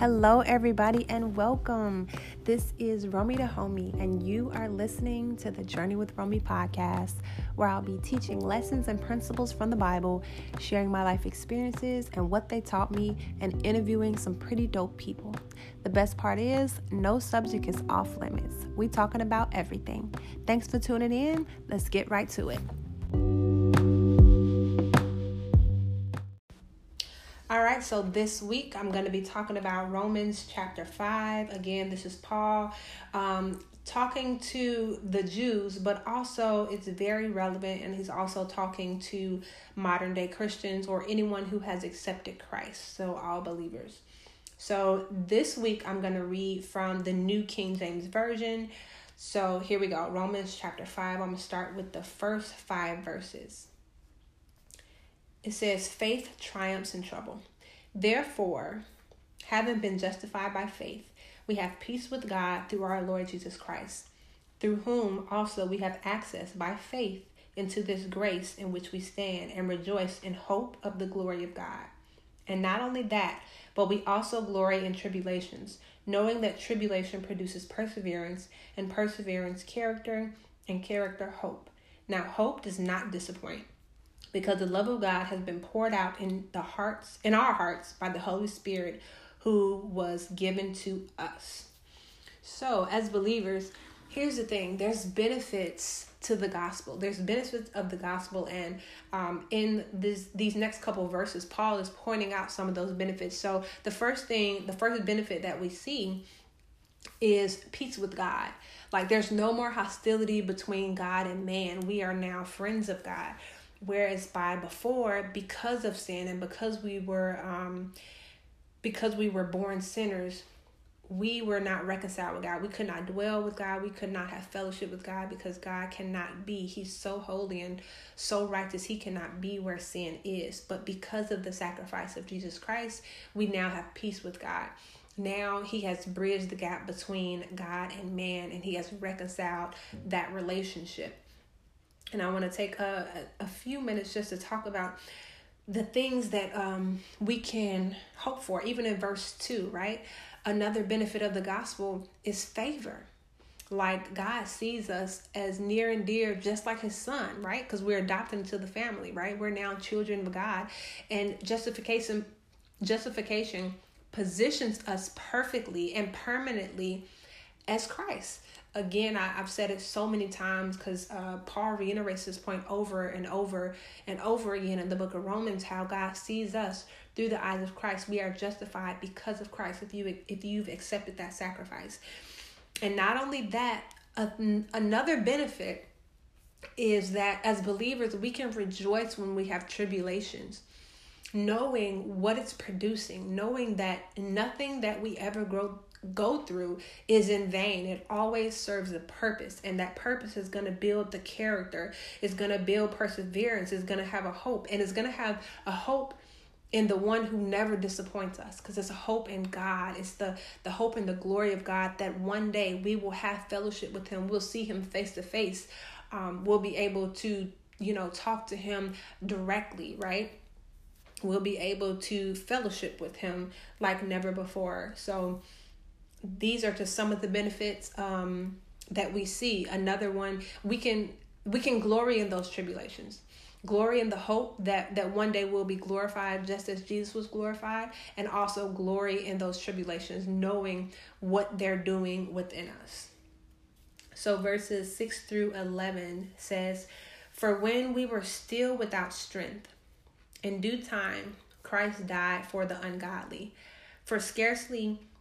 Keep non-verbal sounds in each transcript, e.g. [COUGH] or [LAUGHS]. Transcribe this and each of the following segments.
Hello, everybody, and welcome. This is Romy the Homie, and you are listening to the Journey with Romy podcast, where I'll be teaching lessons and principles from the Bible, sharing my life experiences and what they taught me, and interviewing some pretty dope people. The best part is, no subject is off limits. We talking about everything. Thanks for tuning in. Let's get right to it. All right, so this week I'm going to be talking about Romans chapter 5. Again, this is Paul um, talking to the Jews, but also it's very relevant, and he's also talking to modern day Christians or anyone who has accepted Christ, so all believers. So this week I'm going to read from the New King James Version. So here we go Romans chapter 5. I'm going to start with the first five verses it says, Faith triumphs in trouble. Therefore, having been justified by faith, we have peace with God through our Lord Jesus Christ, through whom also we have access by faith into this grace in which we stand and rejoice in hope of the glory of God. And not only that, but we also glory in tribulations, knowing that tribulation produces perseverance, and perseverance, character, and character, hope. Now, hope does not disappoint because the love of God has been poured out in the hearts in our hearts by the Holy Spirit who was given to us. So, as believers, here's the thing. There's benefits to the gospel. There's benefits of the gospel and um, in this these next couple verses paul is pointing out some of those benefits. So the first thing the first benefit that we see is peace with god. Like there's no more hostility between god and man. We are now friends of god whereas by before because of sin and because we were um because we were born sinners we were not reconciled with God. We could not dwell with God. We could not have fellowship with God because God cannot be. He's so holy and so righteous. He cannot be where sin is. But because of the sacrifice of Jesus Christ, we now have peace with God. Now he has bridged the gap between God and man and he has reconciled that relationship and I want to take a, a, few minutes just to talk about the things that um, we can hope for, even in verse 2, right? Another benefit of the gospel is favor. Like God sees us as near and dear, just like His Son, right? Because we're adopted into the family, right? We're now children of God, and justification, justification positions us perfectly and permanently as Christ. Again I, have said it so many times because uh, paul reiterates this point over and over and over again in the book of romans how god sees us through the eyes of christ. We are justified because of christ if you if you've accepted that sacrifice. And not only that uh, another benefit is that as believers we can rejoice when we have tribulations knowing what it's producing knowing that nothing that we ever grow go through is in vain. It always serves a purpose, and that purpose is going to build the character, it's going to build perseverance, it's going to have a hope, and it's going to have a hope in the one who never disappoints us because it's a hope in God. It's the the hope in the glory of God that one day we will have fellowship with him. We'll see him face to face. Um, we'll be able to, you know, talk to him directly, right? We'll be able to fellowship with him like never before. So these are just some of the benefits um, that we see. Another one, we can we can glory in those tribulations glory in the hope that that one day we'll be glorified just as Jesus was glorified and also glory in those tribulations knowing what they're doing within us. So verses 6 through 11 says, "For when we were still without strength, in due time Christ died for the ungodly. For scarcely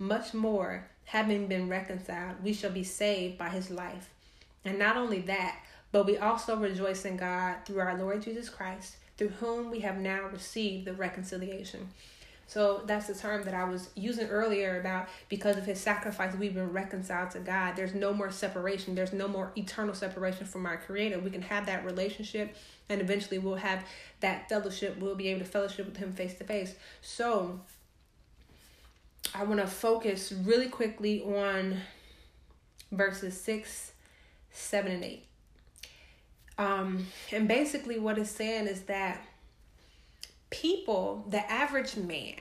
much more, having been reconciled, we shall be saved by his life. And not only that, but we also rejoice in God through our Lord Jesus Christ, through whom we have now received the reconciliation. So that's the term that I was using earlier about because of his sacrifice, we've been reconciled to God. There's no more separation. There's no more eternal separation from our Creator. We can have that relationship, and eventually we'll have that fellowship. We'll be able to fellowship with Him face to face. So I want to focus really quickly on verses 6, 7, and 8. Um, and basically, what it's saying is that people, the average man,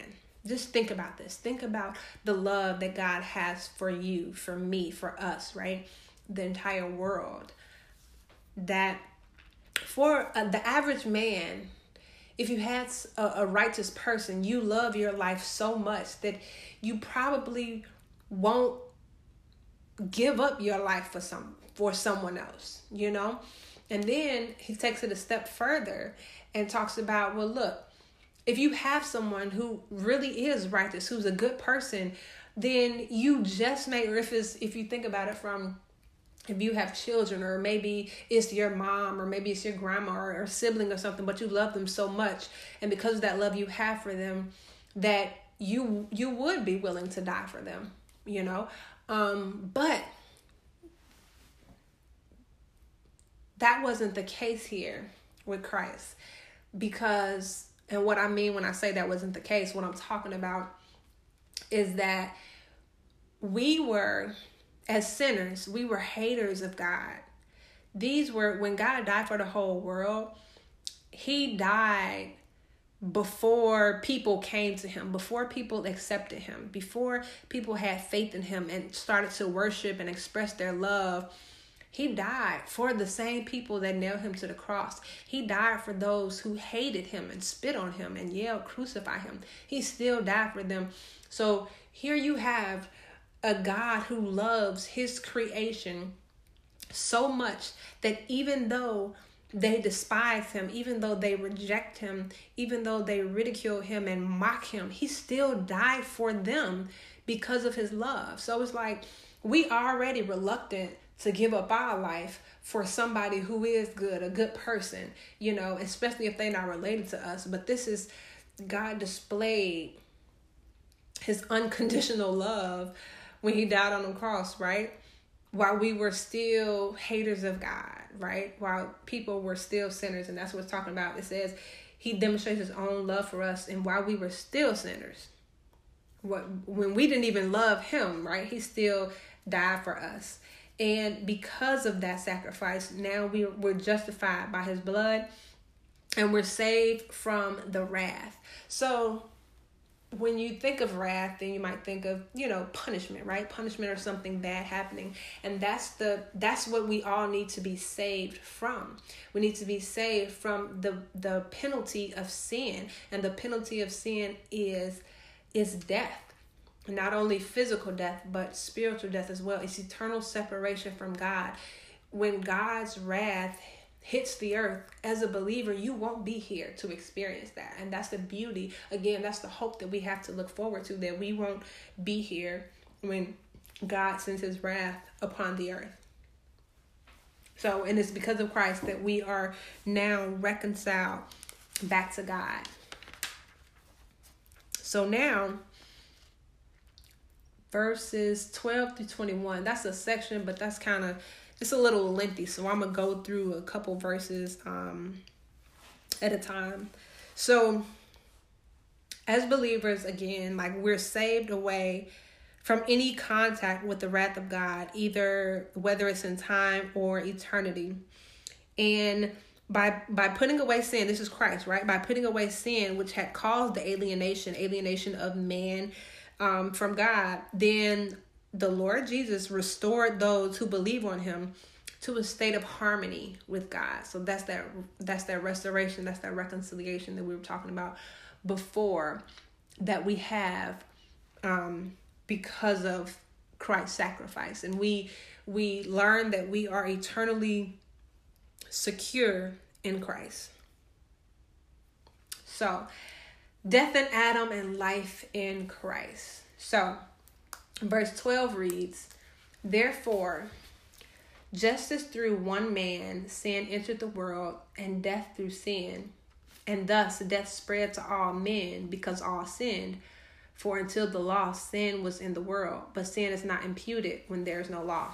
just think about this. Think about the love that God has for you, for me, for us, right? The entire world. That for uh, the average man, if you had a, a righteous person, you love your life so much that you probably won't give up your life for some for someone else, you know? And then he takes it a step further and talks about, well, look, if you have someone who really is righteous, who's a good person, then you just may, or if if you think about it from, if you have children, or maybe it's your mom, or maybe it's your grandma or, or sibling or something, but you love them so much, and because of that love you have for them, that you you would be willing to die for them, you know. Um, but that wasn't the case here with Christ because and what I mean when I say that wasn't the case, what I'm talking about is that we were, as sinners, we were haters of God. These were, when God died for the whole world, He died before people came to him, before people accepted him, before people had faith in him and started to worship and express their love he died for the same people that nailed him to the cross. He died for those who hated him and spit on him and yelled, Crucify him. He still died for them. So here you have a God who loves his creation so much that even though they despise him, even though they reject him, even though they ridicule him and mock him, he still died for them because of his love. So it's like we already reluctant to give up our life for somebody who is good, a good person, you know, especially if they're not related to us. But this is God displayed his unconditional love when he died on the cross, right? While we were still haters of God, right? While people were still sinners, and that's what it's talking about. It says he demonstrates his own love for us, and while we were still sinners, what when we didn't even love him, right? He still died for us. And because of that sacrifice, now we, we're justified by his blood and we're saved from the wrath. So when you think of wrath then you might think of you know punishment right? Punishment or something bad happening. And that's the that's what we all need to be saved from. We need to be saved from the the penalty of sin. And the penalty of sin is is death. Not only physical death, but spiritual death as well. It's eternal separation from God. When God's wrath hits the earth as a believer, you won't be here to experience that. And that's the beauty. Again, that's the hope that we have to look forward to that we won't be here when God sends his wrath upon the earth. So, and it's because of Christ that we are now reconciled back to God. So now, verses 12 through 21. That's a section, but that's kind of it's a little lengthy, so I'm gonna go through a couple verses um, at a time. So, as believers, again, like we're saved away from any contact with the wrath of God, either whether it's in time or eternity. And by by putting away sin, this is Christ, right? By putting away sin, which had caused the alienation, alienation of man um, from God, then the Lord Jesus restored those who believe on him to a state of harmony with God. So that's that that's that restoration, that's that reconciliation that we were talking about before that we have um because of Christ's sacrifice. And we we learn that we are eternally secure in Christ. So, death in Adam and life in Christ. So, verse 12 reads, Therefore, just as through one man sin entered the world, and death through sin, And thus death spread to all men because all sinned. For until the law, sin was in the world, but sin is not imputed when there is no law.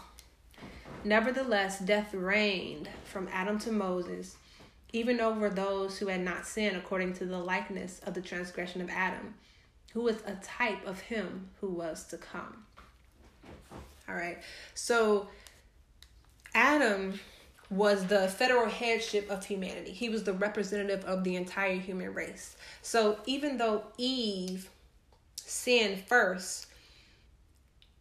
Nevertheless, death reigned from Adam to Moses, even over those who had not sinned according to the likeness of the transgression of Adam, who was a type of him who was to come. All right. So Adam was the federal headship of humanity. He was the representative of the entire human race. So even though Eve sinned first,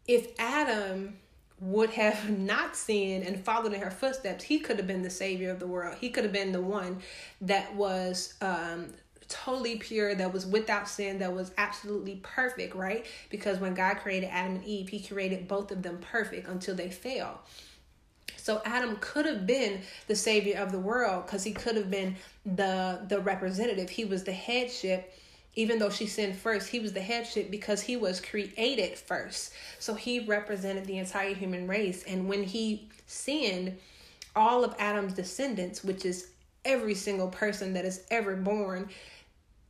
if Adam would have [LAUGHS] not sinned and followed in her footsteps, he could have been the savior of the world. He could have been the one that was um, totally pure, that was without sin, that was absolutely perfect, right? Because when God created Adam and Eve, he created both of them perfect until they fell. So Adam could have been the savior of the world because he could have been the the representative. He was the headship even though she sinned first, he was the headship because he was created first. So he represented the entire human race. And when he sinned, all of Adam's descendants, which is every single person that is ever born,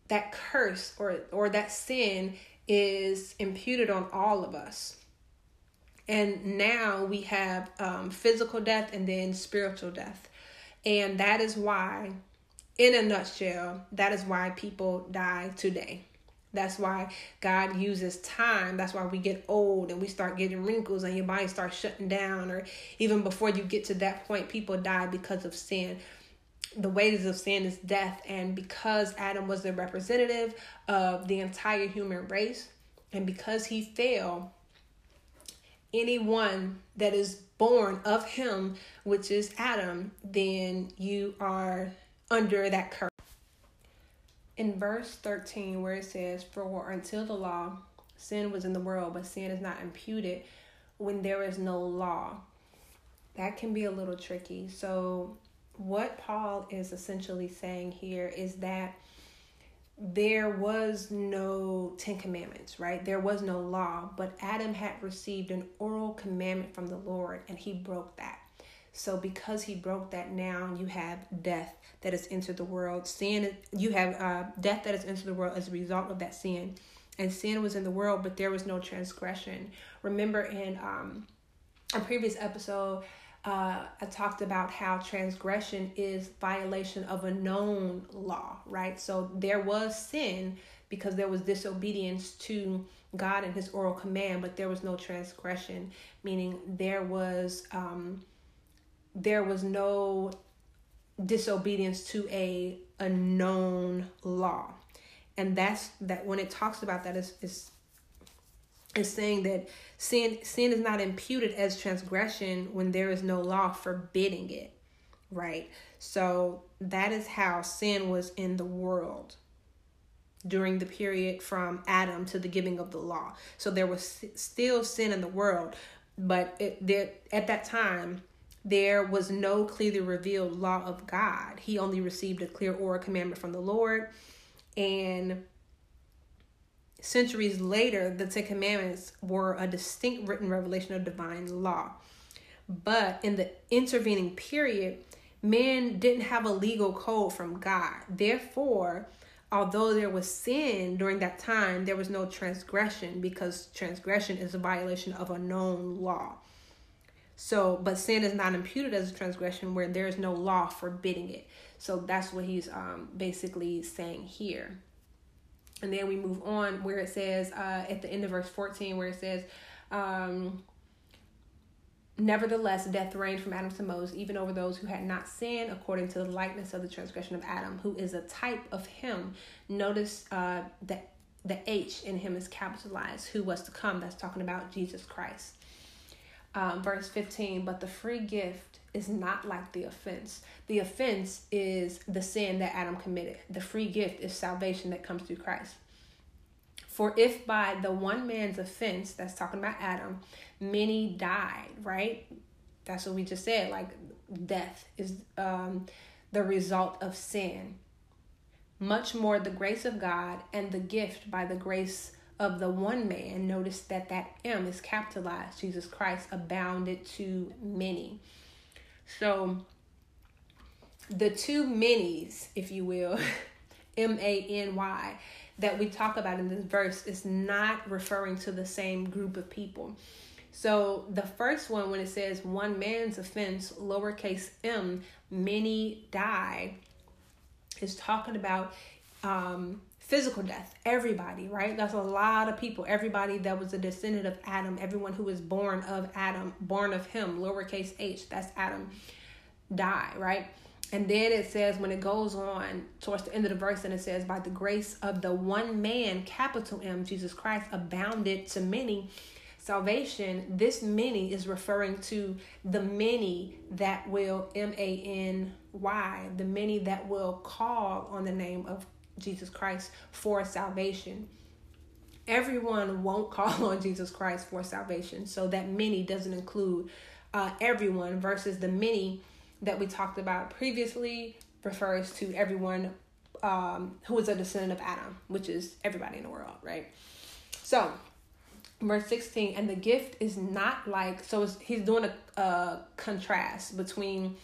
that curse or or that sin is imputed on all of us. And now we have um, physical death and then spiritual death. And that is why in a nutshell, that is why people die today. That's why God uses time. That's why we get old and we start getting wrinkles and your body starts shutting down. Or even before you get to that point, people die because of sin. The wages of sin is death. And because Adam was the representative of the entire human race, and because he fell, anyone that is born of him, which is Adam, then you are under that curse. In verse 13, where it says, For until the law, sin was in the world, but sin is not imputed when there is no law. That can be a little tricky. So, what Paul is essentially saying here is that there was no Ten Commandments, right? There was no law, but Adam had received an oral commandment from the Lord and he broke that. So because he broke that now, you have death that has entered the world. Sin, you have uh, death that has entered the world as a result of that sin. And sin was in the world, but there was no transgression. Remember in um, a previous episode, uh, I talked about how transgression is violation of a known law, right? So there was sin because there was disobedience to God and His oral command, but there was no transgression, meaning there was um, there was no disobedience to a a known law and that's that when it talks about that is is is saying that sin sin is not imputed as transgression when there is no law forbidding it right so that is how sin was in the world during the period from adam to the giving of the law so there was still sin in the world but it there at that time there was no clearly revealed law of God. He only received a clear oral commandment from the Lord. And centuries later, the Ten Commandments were a distinct written revelation of divine law. But in the intervening period, men didn't have a legal code from God. Therefore, although there was sin during that time, there was no transgression because transgression is a violation of a known law. So, but sin is not imputed as a transgression where there is no law forbidding it. So that's what he's um, basically saying here. And then we move on where it says uh, at the end of verse 14, where it says, um, Nevertheless, death reigned from Adam to Moses, even over those who had not sinned, according to the likeness of the transgression of Adam, who is a type of him. Notice uh, that the H in him is capitalized, who was to come. That's talking about Jesus Christ um, verse 15, but the free gift is not like the offense. The offense is the sin that Adam committed. The free gift is salvation that comes through Christ. For if by the one man's offense, that's talking about Adam, many died, right? That's what we just said. Like death is um, the result of sin. Much more the grace of God and the gift by the grace of the one man, notice that that M is capitalized. Jesus Christ abounded to many. So the two minis, if you will, [LAUGHS] M A N Y, that we talk about in this verse is not referring to the same group of people. So the first one, when it says one man's offense, lowercase m, many die, is talking about um, physical death. Everybody, right? That's a lot of people. Everybody that was a descendant of Adam, everyone who was born of Adam, born of him, lowercase h, that's Adam, die, right? And then it says, when it goes on towards the end of the verse, and it says, By the grace of the one man, capital M, Jesus Christ, abounded to many salvation. This many is referring to the many that will, M A N Y, the many that will call on the name of Jesus Christ for salvation. Everyone won't [LAUGHS] call on Jesus Christ for salvation. So that many doesn't include uh, everyone versus the many that we talked about previously refers to everyone um, who is a descendant of Adam, which is everybody in the world, right? So, verse 16, and the gift is not like, so he's doing a, a contrast between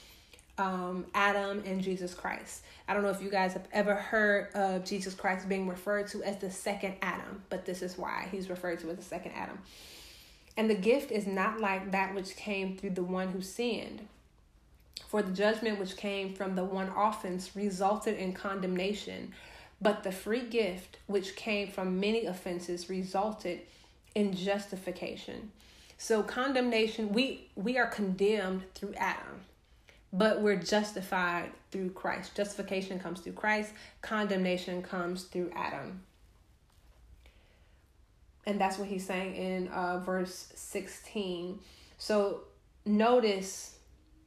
um, Adam and Jesus Christ. I don't know if you guys have ever heard of Jesus Christ being referred to as the second Adam, but this is why he's referred to as the second Adam. And the gift is not like that which came through the one who sinned. For the judgment which came from the one offense resulted in condemnation, but the free gift which came from many offenses resulted in justification. So condemnation, we we are condemned through Adam, but we're justified through Christ. Justification comes through Christ, condemnation comes through Adam. And that's what he's saying in uh, verse 16. So notice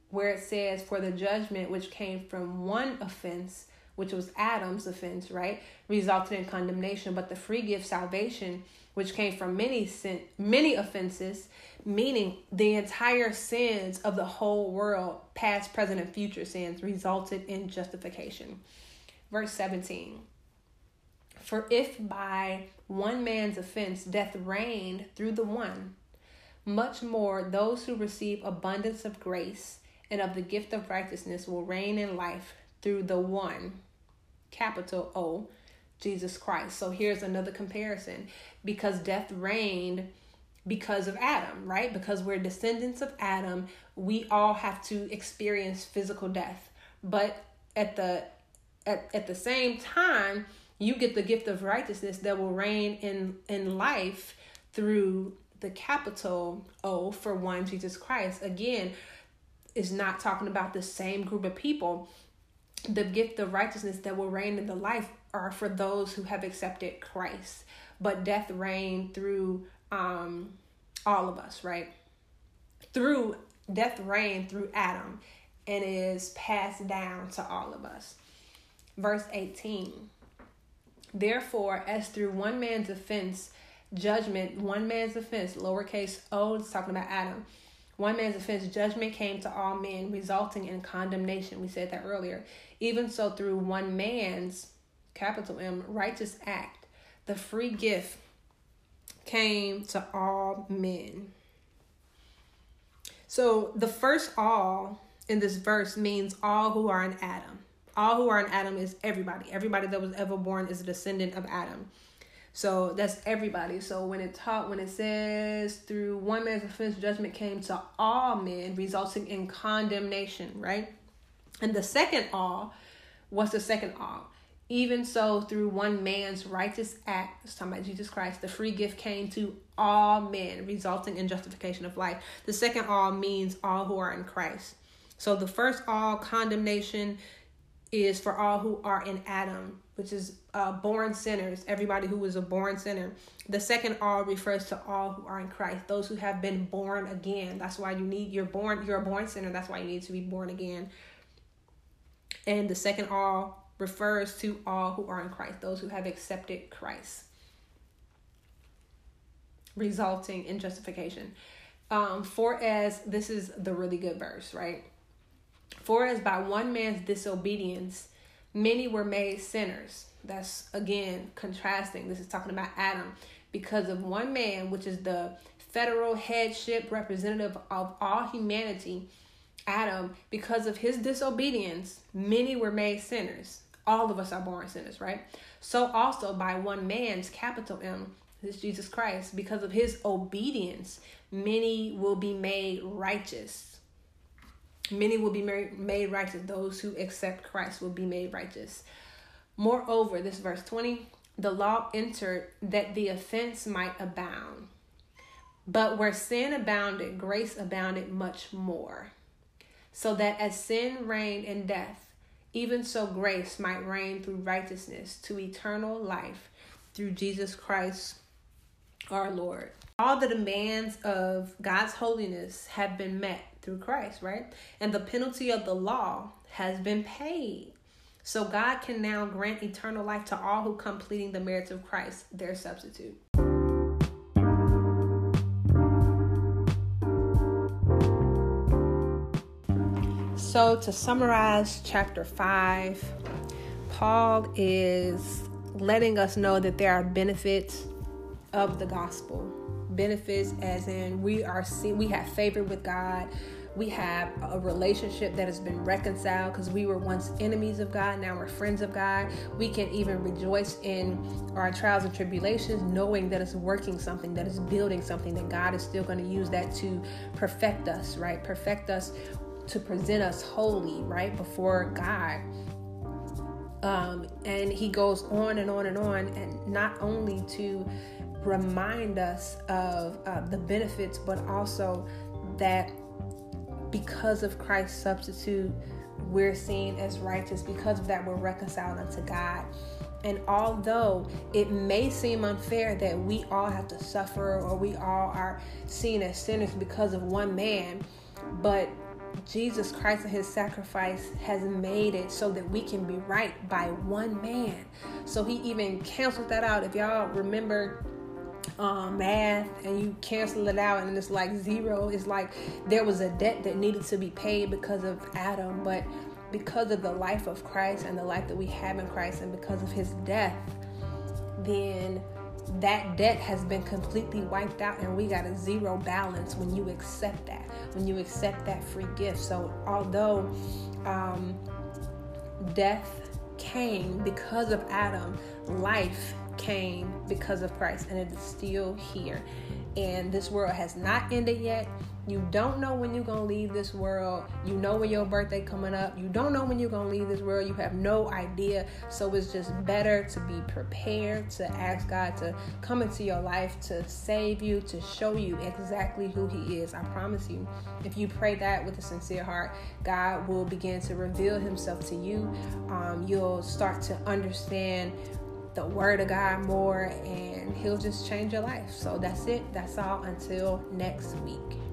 where it says, For the judgment which came from one offense, which was Adam's offense, right, resulted in condemnation, but the free gift salvation, which came from many sin, many offenses, meaning the entire sins of the whole world, past, present, and future sins, resulted in justification. Verse 17. For if by one man's offense death reigned through the one, much more those who receive abundance of grace and of the gift of righteousness will reign in life through the one, capital O, Jesus Christ. So here's another comparison because death reigned because of Adam, right? Because we're descendants of Adam, we all have to experience physical death. But at the at, at the same time, you get the gift of righteousness that will reign in in life through the capital O for one Jesus Christ. Again, is not talking about the same group of people. The gift of righteousness that will reign in the life are for those who have accepted Christ. But death reigned through um, all of us, right? Through death reigned through Adam and is passed down to all of us. Verse 18. Therefore, as through one man's offense, judgment, one man's offense, lowercase o, it's talking about Adam one man's offense, judgment came to all men, resulting in condemnation. We said that earlier. Even so, through one man's, capital M, righteous act, the free gift came to all men. So the first all in this verse means all who are in Adam. All who are in Adam is everybody. Everybody that was ever born is a descendant of Adam. So that's everybody. So when it taught, when it says through one man's offense, judgment came to all men, resulting in condemnation, right? And the second all was the second all. Even so, through one man's righteous act, it's talking about Jesus Christ, the free gift came to all men, resulting in justification of life. The second all means all who are in Christ. So the first all, condemnation, is for all who are in Adam, which is uh, born sinners, everybody who is a born sinner. The second all refers to all who are in Christ, those who have been born again. That's why you need you're born you're a born sinner. That's why you need to be born again. And the second all refers to all who are in Christ, those who have accepted Christ, resulting in justification. Um, for as this is the really good verse, right? For as by one man's disobedience many were made sinners. That's again contrasting. This is talking about Adam. Because of one man, which is the federal headship representative of all humanity, Adam, because of his disobedience, many were made sinners. All of us are born sinners, right? So also by one man's capital M, this Jesus Christ, because of his obedience, many will be made righteous. Many will be made righteous. Those who accept Christ will be made righteous. Moreover, this verse 20, the law entered that the offense might abound. But where sin abounded, grace abounded much more. So that as sin reigned in death, even so grace might reign through righteousness to eternal life through Jesus Christ our Lord. All the demands of God's holiness have been met through Christ, right? And the penalty of the law has been paid. So God can now grant eternal life to all who come pleading the merits of Christ, their substitute. So, to summarize chapter 5, Paul is letting us know that there are benefits of the gospel. Benefits as in we are seen, we have favor with God. We have a relationship that has been reconciled because we were once enemies of God, now we're friends of God. We can even rejoice in our trials and tribulations, knowing that it's working something, that it's building something, that God is still going to use that to perfect us, right? Perfect us to present us holy, right, before God. Um, and he goes on and on and on, and not only to remind us of uh, the benefits, but also that because of Christ's substitute, we're seen as righteous. Because of that, we're reconciled unto God. And although it may seem unfair that we all have to suffer or we all are seen as sinners because of one man, but Jesus Christ and his sacrifice has made it so that we can be right by one man. So he even canceled that out. If y'all remember um, math and you cancel it out and it's like zero, it's like there was a debt that needed to be paid because of Adam, but because of the life of Christ and the life that we have in Christ and because of his death, then that debt has been completely wiped out and we got a zero balance when you accept that when you accept that free gift. So although um, death came because of adam life came because of christ and it is still here. And this world has not ended yet you don't know when you're to leave this world. You know when your birthday coming up. You don't know when you're to leave this world. You have no idea. So it's just better to be prepared to ask God to come into your life to save you, to show you exactly who he is. I promise you. If you pray that with a sincere heart, God will begin to reveal himself to you. Um, you'll start to understand the word of God more and he'll just change your life. So that's it. That's all until next week.